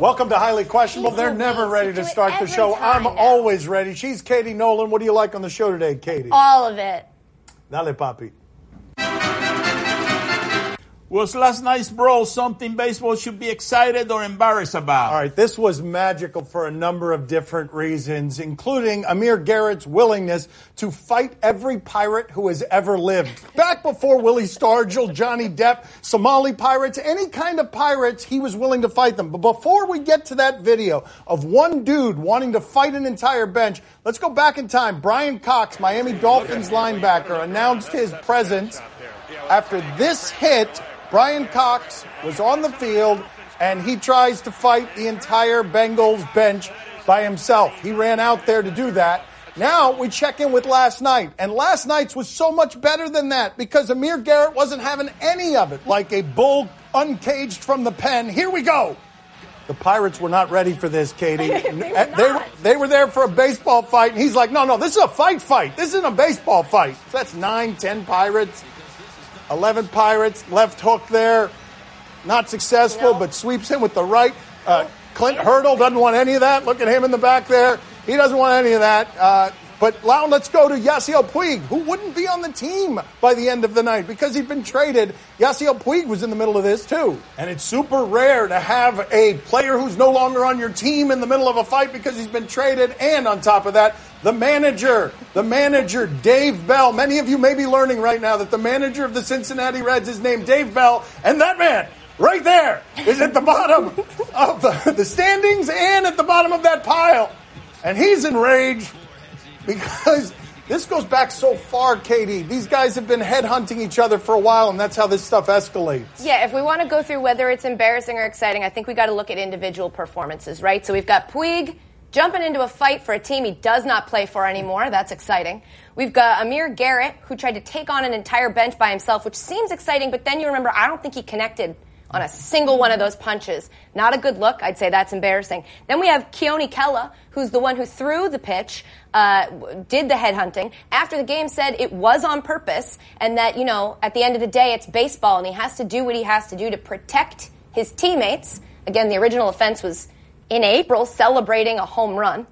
Welcome to Highly Questionable. They're never ready to start the show. I'm always ready. She's Katie Nolan. What do you like on the show today, Katie? All of it. Dale, papi. Was last night's brawl something baseball should be excited or embarrassed about? All right, this was magical for a number of different reasons, including Amir Garrett's willingness to fight every pirate who has ever lived. Back before Willie Stargell, Johnny Depp, Somali pirates, any kind of pirates, he was willing to fight them. But before we get to that video of one dude wanting to fight an entire bench, let's go back in time. Bryan Cox, Miami Dolphins linebacker, announced his presence after this hit Bryan Cox was on the field and he tries to fight the entire Bengals bench by himself. He ran out there to do that. Now we check in with last night, and last night's was so much better than that because Amir Garrett wasn't having any of it. Like a bull uncaged from the pen. Here we go. The Pirates were not ready for this, Katie. they, were they, were, they were there for a baseball fight, and he's like, no, no, this is a fight fight. This isn't a baseball fight. So that's nine, ten Pirates. 11 Pirates, left hook there. Not successful, No. but sweeps him with the right. Uh, Clint Hurdle doesn't want any of that. Look at him in the back there. He doesn't want any of that. Uh, but now let's go to Yasiel Puig, who wouldn't be on the team by the end of the night because he'd been traded. Yasiel Puig was in the middle of this too. And it's super rare to have a player who's no longer on your team in the middle of a fight because he's been traded. And on top of that, the manager, the manager, Dave Bell. Many of you may be learning right now that the manager of the Cincinnati Reds is named Dave Bell. And that man, right there, is at the bottom of the, the standings and at the bottom of that pile. And he's enraged because this goes back so far, Katie. These guys have been headhunting each other for a while, and that's how this stuff escalates. Yeah, if we want to go through whether it's embarrassing or exciting, I think we got to look at individual performances, right? So we've got Puig jumping into a fight for a team he does not play for anymore. That's exciting. We've got Amir Garrett, who tried to take on an entire bench by himself, which seems exciting, but then you remember, I don't think he connected on a single one of those punches. Not a good look. I'd say that's embarrassing. Then we have Keone Kela, who's the one who threw the pitch, uh, did the headhunting. After the game said it was on purpose and that, you know, at the end of the day, it's baseball and he has to do what he has to do to protect his teammates. Again, the original offense was in April celebrating a home run.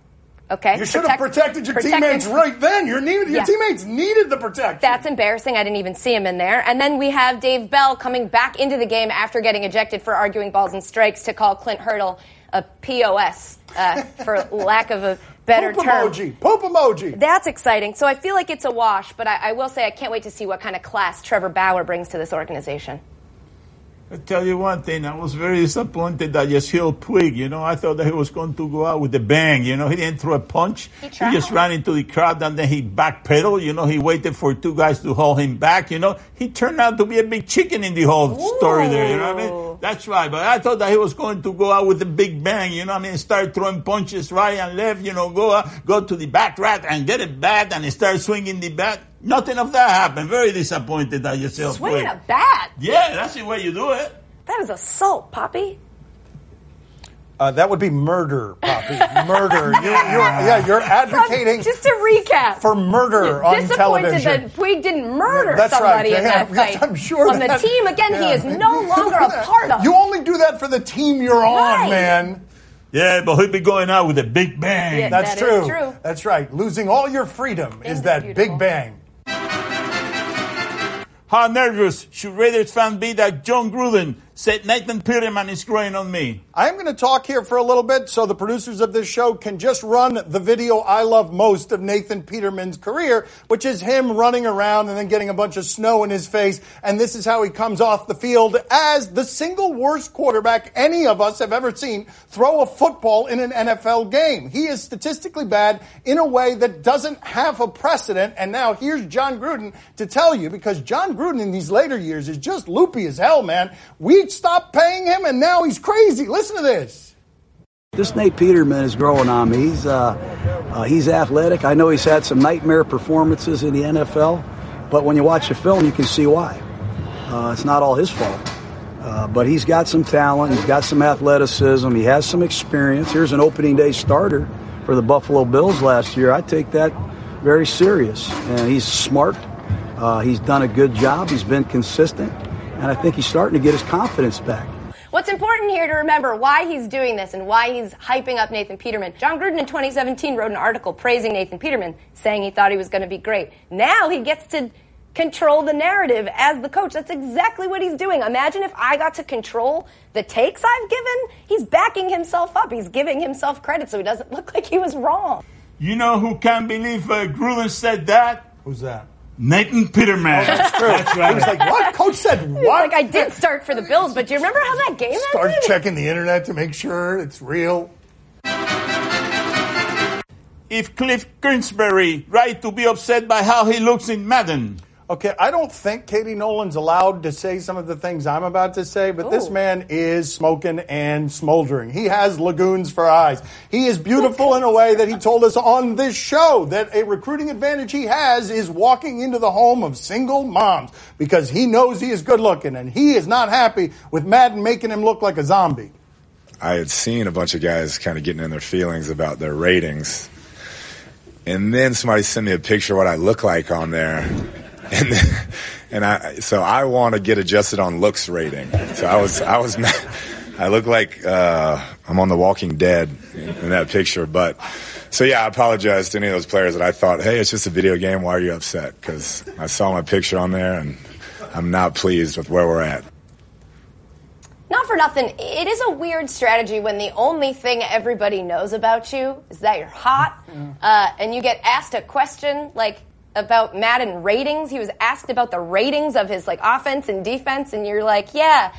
Okay? You should have protected your teammates right then. Your, need, your Yeah. teammates needed the protection. That's embarrassing. I didn't even see him in there. And then we have Dave Bell coming back into the game after getting ejected for arguing balls and strikes to call Clint Hurdle a POS, uh, for lack of a better Poop term. emoji. Poop emoji. That's exciting. So I feel like it's a wash, but I, I will say I can't wait to see what kind of class Trevor Bauer brings to this organization. I tell you one thing, I was very disappointed that Yasiel Puig, you know, I thought that he was going to go out with a bang, you know, he didn't throw a punch. He just ran into the crowd and then he backpedaled, you know, he waited for two guys to hold him back, you know. He turned out to be a big chicken in the whole story there, you know what I mean? That's right, but I thought that he was going to go out with a big bang, you know what I mean? Start throwing punches right and left, you know, go out, go to the back rat and get a bat and start swinging the bat. Nothing of that happened. Very disappointed that Yasiel Swinging a bat? Yeah, that's the way you do it. That is assault, Papi. Uh, that would be murder, Papi. murder. You, you're, yeah, you're advocating Just to recap. for murder on Disappointed television. that Puig didn't murder That's somebody right. in Yeah, that yes, fight. I'm sure On that- the team, again, yeah. he is no longer a part of. You only do that for the team you're on, Right. man. Yeah, but he'll be going out with a big bang. Yeah. That's That true. is true. That's right. Losing all your freedom is that Indisputable. big bang. How nervous should Raiders fan be that Jon Gruden said Nathan Peterman is growing on me? I'm going to talk here for a little bit so the producers of this show can just run the video I love most of Nathan Peterman's career, which is him running around and then getting a bunch of snow in his face. And this is how he comes off the field as the single worst quarterback any of us have ever seen throw a football in an NFL game. He is statistically bad in a way that doesn't have a precedent. And now here's Jon Gruden to tell you because Jon Gruden in these later years is just loopy as hell, man. We stopped paying him and now he's crazy. Listen to this. This Nate Peterman is growing on me. He's uh, uh, he's athletic. I know he's had some nightmare performances in the NFL, but when you watch the film, you can see why. Uh, it's not all his fault, uh, but he's got some talent. He's got some athleticism. He has some experience. Here's an opening day starter for the Buffalo Bills last year. I take that very serious, and he's smart. Uh, he's done a good job. He's been consistent, and I think he's starting to get his confidence back. What's important here to remember why he's doing this and why he's hyping up Nathan Peterman. Jon Gruden in 2017 wrote an article praising Nathan Peterman, saying he thought he was going to be great. Now he gets to control the narrative as the coach. That's exactly what he's doing. Imagine if I got to control the takes I've given. He's backing himself up. He's giving himself credit so he doesn't look like he was wrong. You know who can't believe uh, Gruden said that? Who's that? Nathan Peterman. Oh, that's true. That's right. He was like, what? Coach said what? Like I did start for the Bills, but do you remember how that game Start ended? checking the internet to make sure it's real. if Kliff Kingsbury right to be upset by how he looks in Madden. Okay, I don't think Katie Nolan's allowed to say some of the things I'm about to say, but this oh. man is smoking and smoldering. He has lagoons for eyes. He is beautiful in a way that he told us on this show that a recruiting advantage he has is walking into the home of single moms because he knows he is good looking and he is not happy with Madden making him look like a zombie. I had seen a bunch of guys kind of getting in their feelings about their ratings. And then somebody sent me a picture of what I look like on there. And then, and I so I want to get adjusted on looks rating. So I was I was mad. I look like uh, I'm on The Walking Dead in, in that picture. But so yeah, I apologize to any of those players that I thought, hey, it's just a video game. Why are you upset? Because I saw my picture on there and I'm not pleased with where we're at. Not for nothing, it is a weird strategy when the only thing everybody knows about you is that you're hot, uh, and you get asked a question like about Madden ratings. He was asked about the ratings of his like offense and defense, and you're like, yeah.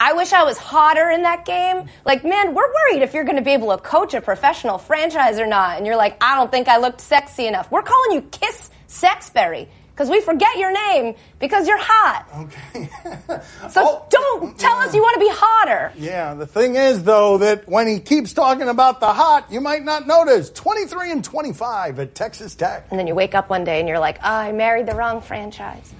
I wish I was hotter in that game. Like, man, we're worried if you're going to be able to coach a professional franchise or not. And you're like, I don't think I looked sexy enough. We're calling you Kiss Sexberry because we forget your name because you're hot. Okay. So Oh, don't tell us you want to be hotter. Yeah, the thing is, though, that when he keeps talking about the hot, you might not notice 23 and 25 at Texas Tech. And then you wake up one day and you're like, oh, I married the wrong franchise.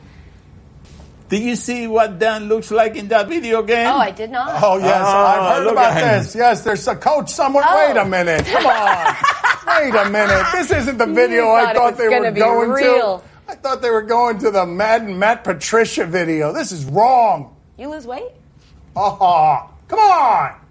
Did you see what Dan looks like in that video game? Oh, I did not. Oh, yes, Ah, I've heard look about at this. Yes, there's a coach somewhere. Oh. Wait a minute. Come on. Wait a minute. This isn't the video You I thought it thought was they gonna were be going real. to. Thought they were going to the Madden Matt Patricia video. This is wrong. You lose weight? Oh, come on.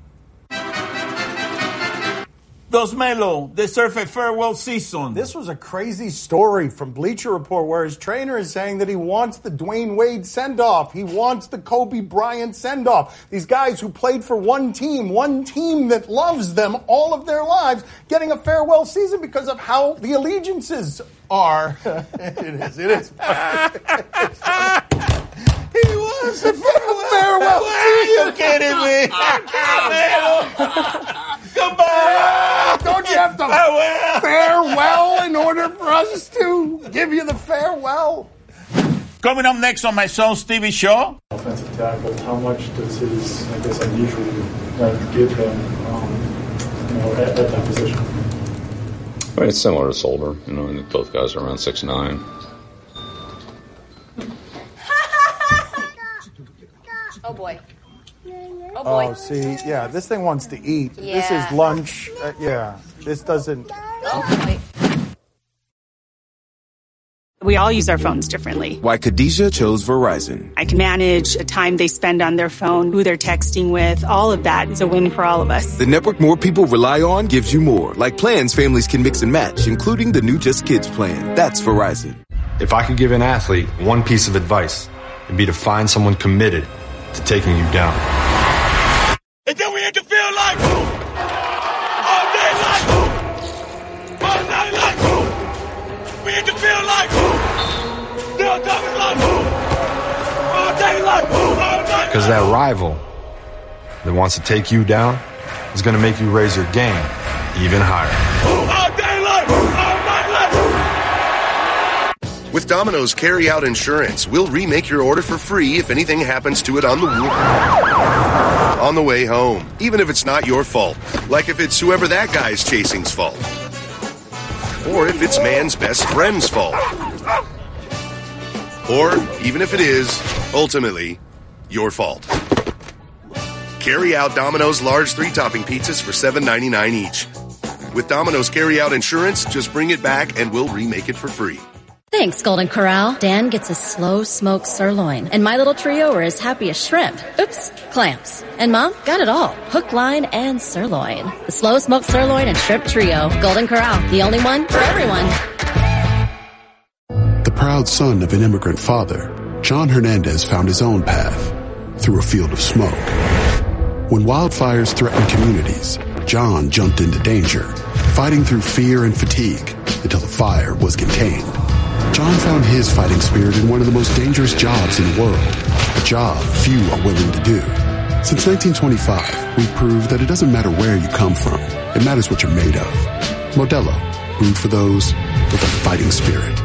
Dos Melo deserve a farewell season. This was a crazy story from Bleacher Report where his trainer is saying that he wants the Dwyane Wade send off. He wants the Kobe Bryant send off. These guys who played for one team, one team that loves them all of their lives, getting a farewell season because of how the allegiances are. it is, it is. he was a farewell, Are you kidding me? Goodbye. Don't you have to Farewell. farewell in order for us to give you the farewell? Coming up next on my son's TV show. offensive tackle, how much does his, I guess, unusual length give him, um, you know, at, at that position? I mean, it's similar to Solder. You know, I think both guys are around six nine. Oh boy. Oh boy. Oh, see, yeah, this thing wants to eat. This is lunch. Uh, yeah, this doesn't. Oh. We all use our phones differently. Why Khadijah chose Verizon. I can manage the time they spend on their phone, who they're texting with. All of that is a win for all of us. The network more people rely on gives you more. Like plans families can mix and match, including the new Just Kids plan. That's Verizon. If I could give an athlete one piece of advice, it'd be to find someone committed to taking you down. And then we had to feel like who? All day like who? All night like who? We had to feel like who? Still talking like who? All day like night Because that rival that wants to take you down is going to make you raise your game even higher. All With Domino's Carry Out Insurance, we'll remake your order for free if anything happens to it on the on the way home, even if it's not your fault. Like if it's whoever that guy's chasing's fault. Or if it's man's best friend's fault. Or even if it is ultimately your fault. Carry out Domino's large three-topping pizzas for $7.99 each. With Domino's Carry Out Insurance, just bring it back and we'll remake it for free. Thanks, Golden Corral. Dan gets a slow smoked sirloin, and my little trio are as happy as shrimp. Oops, clams. And mom got it all. Hook, line, and sirloin. The slow smoked sirloin and shrimp trio. Golden Corral. The only one for everyone. The proud son of an immigrant father, John Hernandez found his own path through a field of smoke. When wildfires threatened communities, John jumped into danger, fighting through fear and fatigue until the fire was contained. John found his fighting spirit in one of the most dangerous jobs in the world, a job few are willing to do. Since 1925, we've proved that it doesn't matter where you come from, it matters what you're made of. Modelo, brewed for those with a fighting spirit.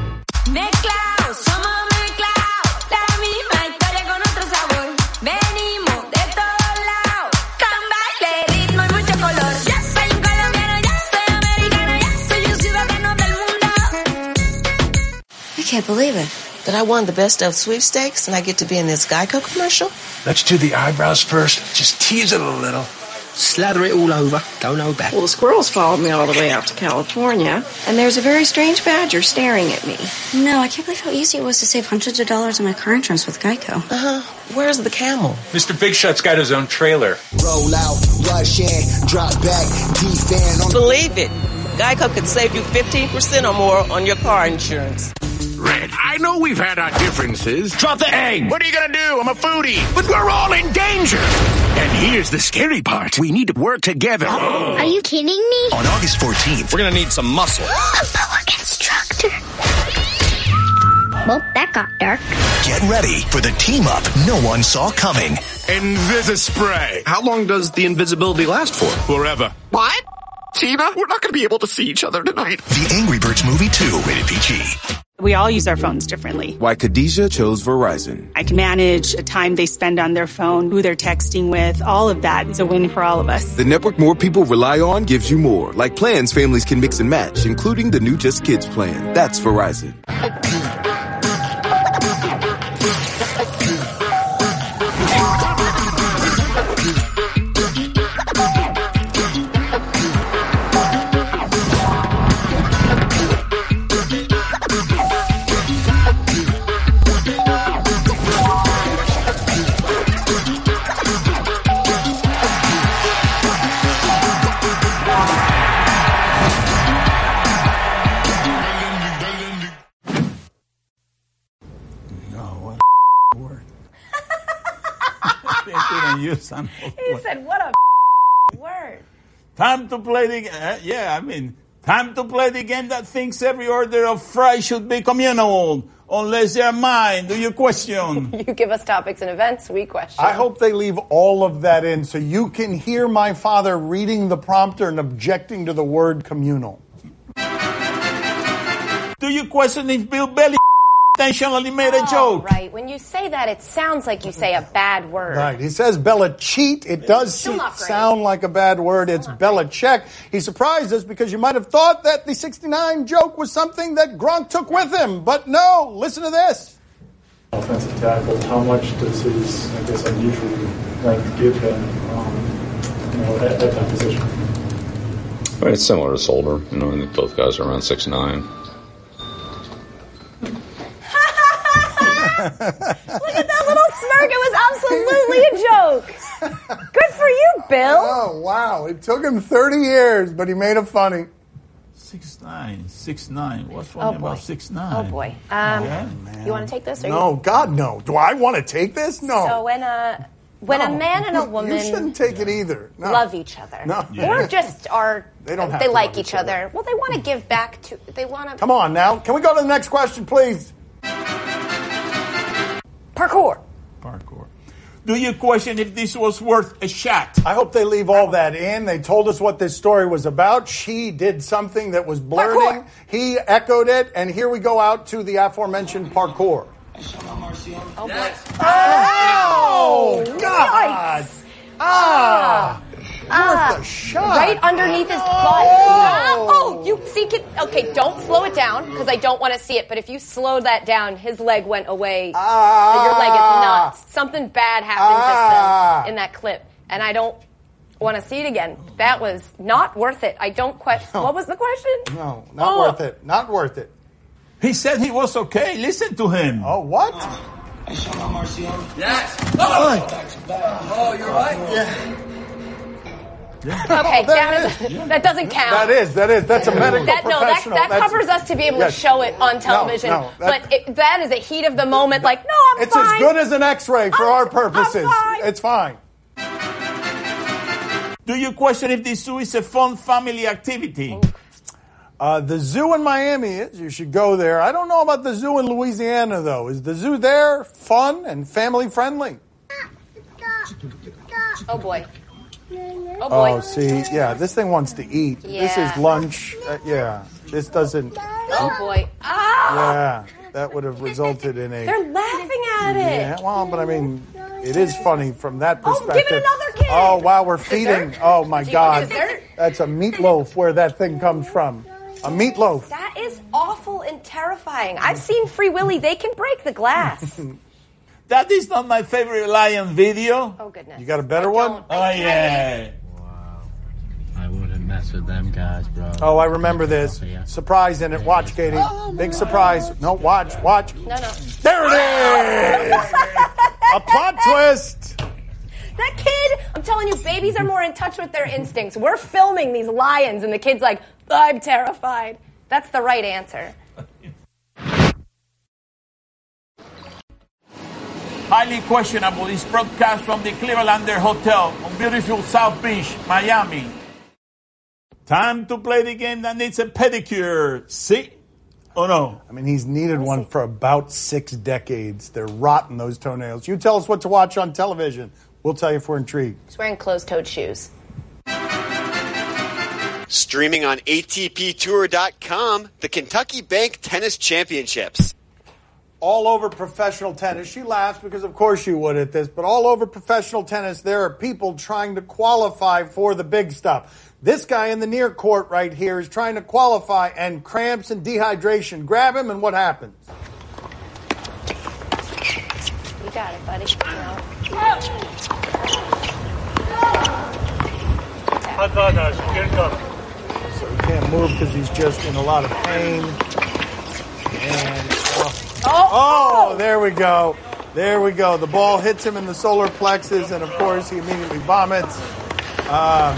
Can't believe it. That I won the best of sweepstakes and I get to be in this Geico commercial? Let's do the eyebrows first. Just tease it a little. Slather it all over. Don't hold back. Well, the squirrels followed me all the way out to California, and there's a very strange badger staring at me. No, I can't believe how easy it was to save hundreds of dollars on my car insurance with Geico. Uh huh. Where's the camel? Mr. Big Shot's got his own trailer. Roll out, rush in, drop back, defend on Believe it. Geico could save you 15% or more on your car insurance. Red, I know we've had our differences. Drop the egg! What are you gonna do? I'm a foodie! But we're all in danger! And here's the scary part. We need to work together. Are you kidding me? On August 14th, we're gonna need some muscle. A boa constructor. Well, that got dark. Get ready for the team up no one saw coming. Invisispray. How long does the invisibility last for? Forever. What? Tina, we're not going to be able to see each other tonight. The Angry Birds movie 2, rated PG. We all use our phones differently. Why Khadijah chose Verizon. I can manage the time they spend on their phone, who they're texting with, all of that is a win for all of us. The network more people rely on gives you more, like plans families can mix and match, including the new Just Kids plan. That's Verizon. You son of a- He said, "What a word." Time to play the uh, yeah. I mean, time to play the game that thinks every order of fries should be communal, unless they're mine. Do you question? You give us topics and events, we question. I hope they leave all of that in so you can hear my father reading the prompter and objecting to the word communal. Do you question if Bill Belly intentionally made a Oh, joke? right. When you say that, it sounds like you say a bad word. Right. He says Bella cheat. It does Still se- sound like a bad word. It's Bella check. He surprised us because you might have thought that the 69 joke was something that Gronk took with him. But no, listen to this. offensive tackle. How much does his, I guess, unusual length give him, um, you know, at, at that position? I mean, it's similar to Solder. You know, I think both guys are around six nine. Look at that little smirk. It was absolutely a joke. Good for you, Bill. Oh, wow. It took him 30 years, but he made it funny. Six nine, six nine. What's Oh, funny boy. about six nine? Oh boy. Um, Yeah. You want to take this? Or No, You? God, no. Do I want to take this? No. So when a when a man and a woman You woman shouldn't take it either. No. love each other, No. or just are They don't have they to like love each each other. Well, they want to give back to. They want to Come on now. Can we go to the next question, please? Parkour. Parkour. Do you question if this was worth a shot? I hope they leave all that in. They told us what this story was about. She did something that was blurting. He echoed it, and here we go out to the aforementioned parkour. Oh boy. Oh, God! Yikes. Ah! Ah, Worth a shot. right underneath his butt. Ah, oh, you see, can, okay, don't slow it down because I don't want to see it. But if you slow that down, his leg went away. Ah. Your leg is nuts. Something bad happened Ah. just then in that clip, and I don't want to see it again. That was not worth it. I don't question. What was the question? No, not Oh. worth it. Not worth it. He said he was okay. Listen to him. Oh, what? Yes. Oh, you're right. Yeah. Okay, that, is, that doesn't count. That is, that is, that's a medical That, no, that, professional. that That's- covers us to be able Yes. to show it on television. no, that- but it, that is a heat of the moment. Like, no, I'm It's fine. It's as good as an X-ray for our purposes. fine. It's fine. Do you question if the zoo is a fun family activity? Uh, the zoo in Miami is. You should go there. I don't know about the zoo in Louisiana though. Is the zoo there fun and family friendly? Oh boy. Oh boy. Oh, see, yeah, this thing wants to eat. This is lunch. Uh, yeah, this doesn't. Oh boy. Ah! Yeah, that would have resulted in a. They're laughing at it. Yeah, well, but I mean, it is funny from that perspective. Oh, give it another kid. Oh, wow, we're feeding. Dessert? Oh my Do you want God, that's a meatloaf where that thing comes from. A meatloaf. That is awful and terrifying. I've seen Free Willy. They can break the glass. That is not my favorite lion video. Oh goodness. You got a better one? Oh yeah. Wow. I wouldn't mess with them guys, bro. Oh, I remember this. Surprise in it. Watch, Katie. Oh, Big surprise. No, watch, watch. No, no. There it is. a plot twist. That kid, I'm telling you, babies are more in touch with their instincts. We're filming these lions, and the kid's like, I'm terrified. That's the right answer. Highly questionable is broadcast from the Clevelander Hotel on beautiful South Beach, Miami. Time to play the game that needs a pedicure. See? Oh no. I mean, he's needed one for about six decades. They're rotten, those toenails. You tell us what to watch on television. We'll tell you if we're intrigued. He's wearing closed-toed shoes. Streaming on ATPTour.com, the Kentucky Bank Tennis Championships. All over professional tennis. She laughs because, of course, you would at this, but all over professional tennis, there are people trying to qualify for the big stuff. This guy in the near court right here is trying to qualify, and cramps and dehydration grab him, and what happens? You got it, buddy. No. So he can't move because he's just in a lot of pain. And oh, oh, there we go. There we go. The ball hits him in the solar plexus, and of course, he immediately vomits. Um,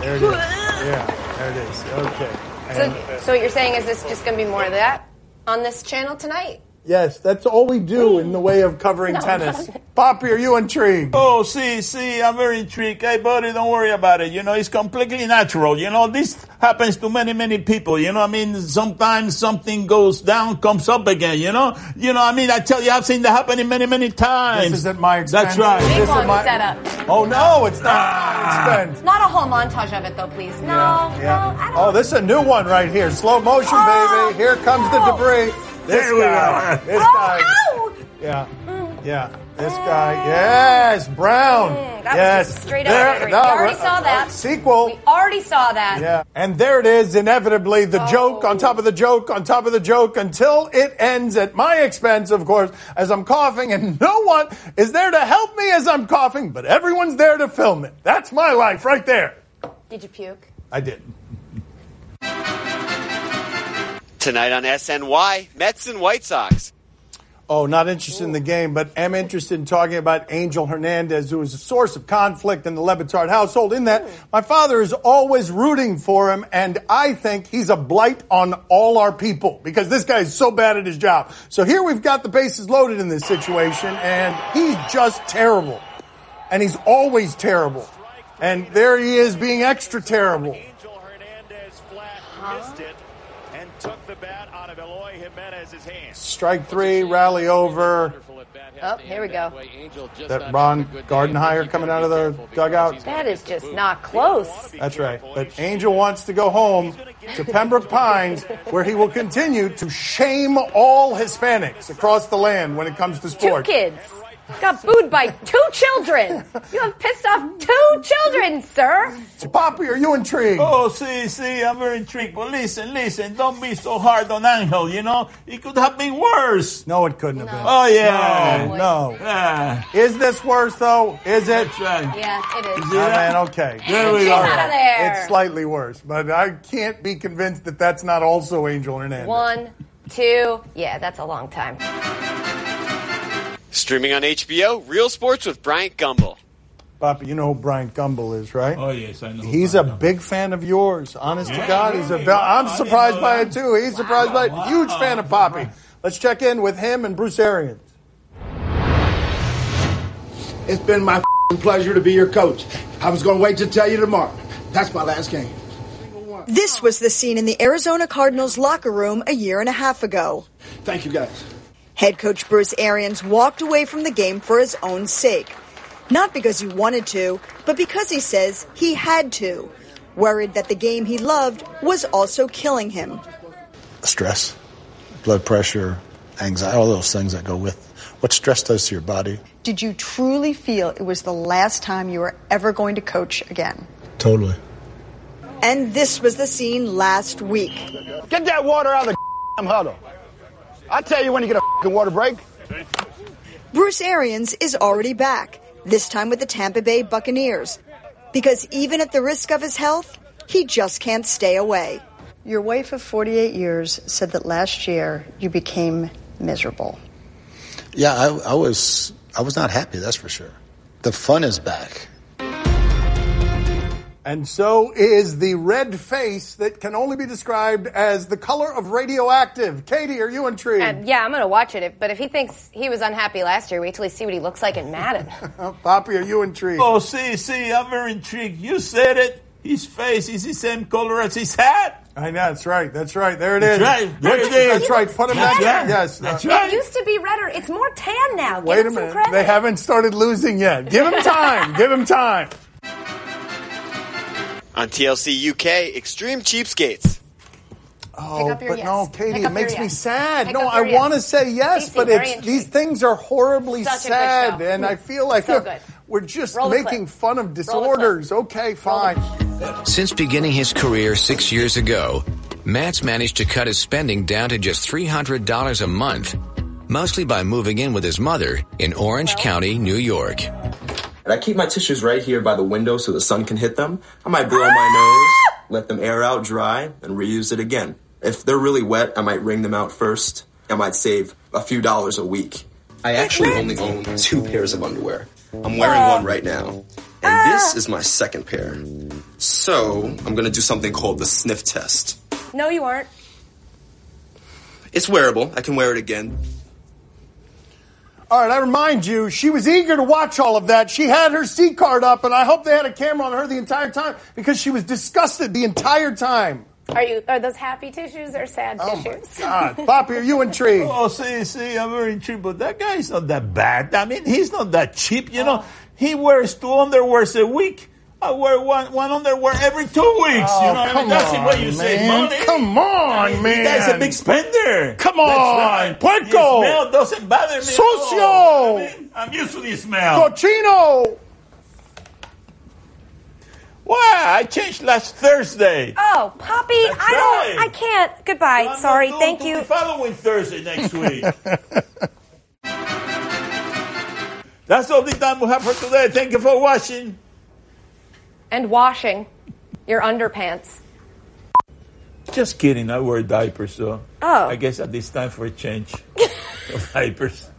there it is. Yeah, there it is. Okay. And- So, so what you're saying is this just going to be more of that on this channel tonight? Yes, that's all we do in the way of covering No, tennis. Papi, are you intrigued? Oh, see, see, I'm very intrigued. Hey, buddy, don't worry about it. You know, it's completely natural. You know, this happens to many, many people. You know, I mean, sometimes something goes down, comes up again. You know, you know, I mean, I tell you, I've seen that happening many, many times. This is at my expense. That's right. This Big is one my- set up. Oh no, it's not at my expense. Not a whole montage of it, though, please. No, no, I don't. Oh, this is a new one right here. Slow motion, ah! baby. Here comes the debris. This There we guy. go. This Oh, guy. ow! Yeah. Yeah. This guy. Yes, Brown. Mm, that was yes. just straight There- up. we already uh, saw uh, that. sequel. We already saw that. Yeah. And there it is, inevitably, the joke on top of the joke on top of the joke until it ends at my expense, of course, as I'm coughing, and no one is there to help me as I'm coughing, but everyone's there to film it. That's my life right there. Did you puke? I did. Tonight on SNY, Mets and White Sox. Oh, not interested in the game, but am interested in talking about Angel Hernandez, who is a source of conflict in the Le Batard household. In that, my father is always rooting for him, and I think he's a blight on all our people because this guy is so bad at his job. So here we've got the bases loaded in this situation, and he's just terrible. And he's always terrible. And there he is being extra terrible. Missed it and took the bat out of Eloy Jimenez's hands. Strike three, rally over. Oh, here we go. That Ron Gardenhire coming out of the dugout. That is just not close. That's right. But Angel wants to go home to Pembroke Pines, where he will continue to shame all Hispanics across the land when it comes to sports. Two kids got booed by two children. You have pissed off two children, sir. Papi, are you intrigued? Oh, see, see, I'm very intrigued. But listen, listen, don't be so hard on Angel, you know? It could have been worse. No, it couldn't have been. Oh, yeah. No, no. Yeah. Is this worse, though? Is it? That's right. Yeah, it is. Oh, man, okay. There we Get go. out of there. It's slightly worse, but I can't be convinced that that's not also Angel Hernandez. One, two. Yeah, that's a long time. Streaming on HBO, Real Sports with Bryant Gumbel. Papi, you know who Brian Gumbel is, right? Oh yes, I know. He's a big fan of yours. Honest to God, he's a. ve- I'm surprised by it too. He's surprised by it. Huge fan of Papi. Let's check in with him and Bruce Arians. It's been my f***ing pleasure to be your coach. I was going to wait to tell you tomorrow. That's my last game. This was the scene in the Arizona Cardinals locker room a year and a half ago. Thank you, guys. Head coach Bruce Arians walked away from the game for his own sake. Not because he wanted to, but because he says he had to. Worried that the game he loved was also killing him. stress, blood pressure, anxiety, all those things that go with what stress does to your body. Did you truly feel it was the last time you were ever going to coach again? Totally. And this was the scene last week. Get that water out of the damn huddle. I tell you when you get a f***ing water break. Bruce Arians is already back, this time with the Tampa Bay Buccaneers. Because even at the risk of his health, he just can't stay away. Your wife of 48 years said that last year you became miserable. Yeah, I, I was I was not happy. That's for sure. The fun is back. And so is the red face that can only be described as the color of radioactive. Katie, are you intrigued? And yeah, I'm going to watch it. If, but if he thinks he was unhappy last year, wait till he see what he looks like in Madden. Papi, are you intrigued? Oh, see, see, I'm very intrigued. You said it. His face is the same color as his hat. I know, that's right. That's right. There it is. That's right. There Put- it is. That's right. Put him back. right. Yes. That's uh, right. It used to be redder. It's more tan now. Give Wait him a some minute. credit. They haven't started losing yet. Give him time. Give him time. On TLC UK, Extreme Cheapskates. Oh, but yes. no, Katie, Pick it makes your me yes. sad. Pick no, I yes. want to say yes, Cece, but it's these things are horribly Such sad, and I feel like So good. we're just Roll making fun of disorders. Okay, fine. Since beginning his career six years ago, Matt's managed to cut his spending down to just $300 a month, mostly by moving in with his mother in Orange County, New York. And I keep my tissues right here by the window so the sun can hit them. I might blow my nose, ah! let them air out dry, and reuse it again. If they're really wet, I might wring them out first. I might save a few dollars a week. I actually only own two pairs of underwear. I'm wearing one right now. And ah! this is my second pair. So, I'm gonna do something called the sniff test. No, you aren't. It's wearable. I can wear it again. All right, I remind you, she was eager to watch all of that. She had her C card up, and I hope they had a camera on her the entire time because she was disgusted the entire time. Are you? Are those happy tissues or sad Oh tissues? God, Papi, are you intrigued? Oh, see, see, I'm very intrigued, but that guy's not that bad. I mean, he's not that cheap, you know. Oh. He wears two underwears a week. I wear one one underwear every two weeks. Oh, you know, I mean, that's the way you on, save money. Come on, I mean, man. That's a big spender. Come on, right. Puerco. The smell doesn't bother me. at all. I mean, I'm used to the smell. Cochino! Why? I changed last Thursday. Oh, Papi, That's I don't. right. I can't. Goodbye. I'm Sorry. not Thank you. The following Thursday next week. That's all the time we have for today. Thank you for watching. And washing your underpants. Just kidding. I wear diapers, so Oh. I guess at this time for a change of diapers.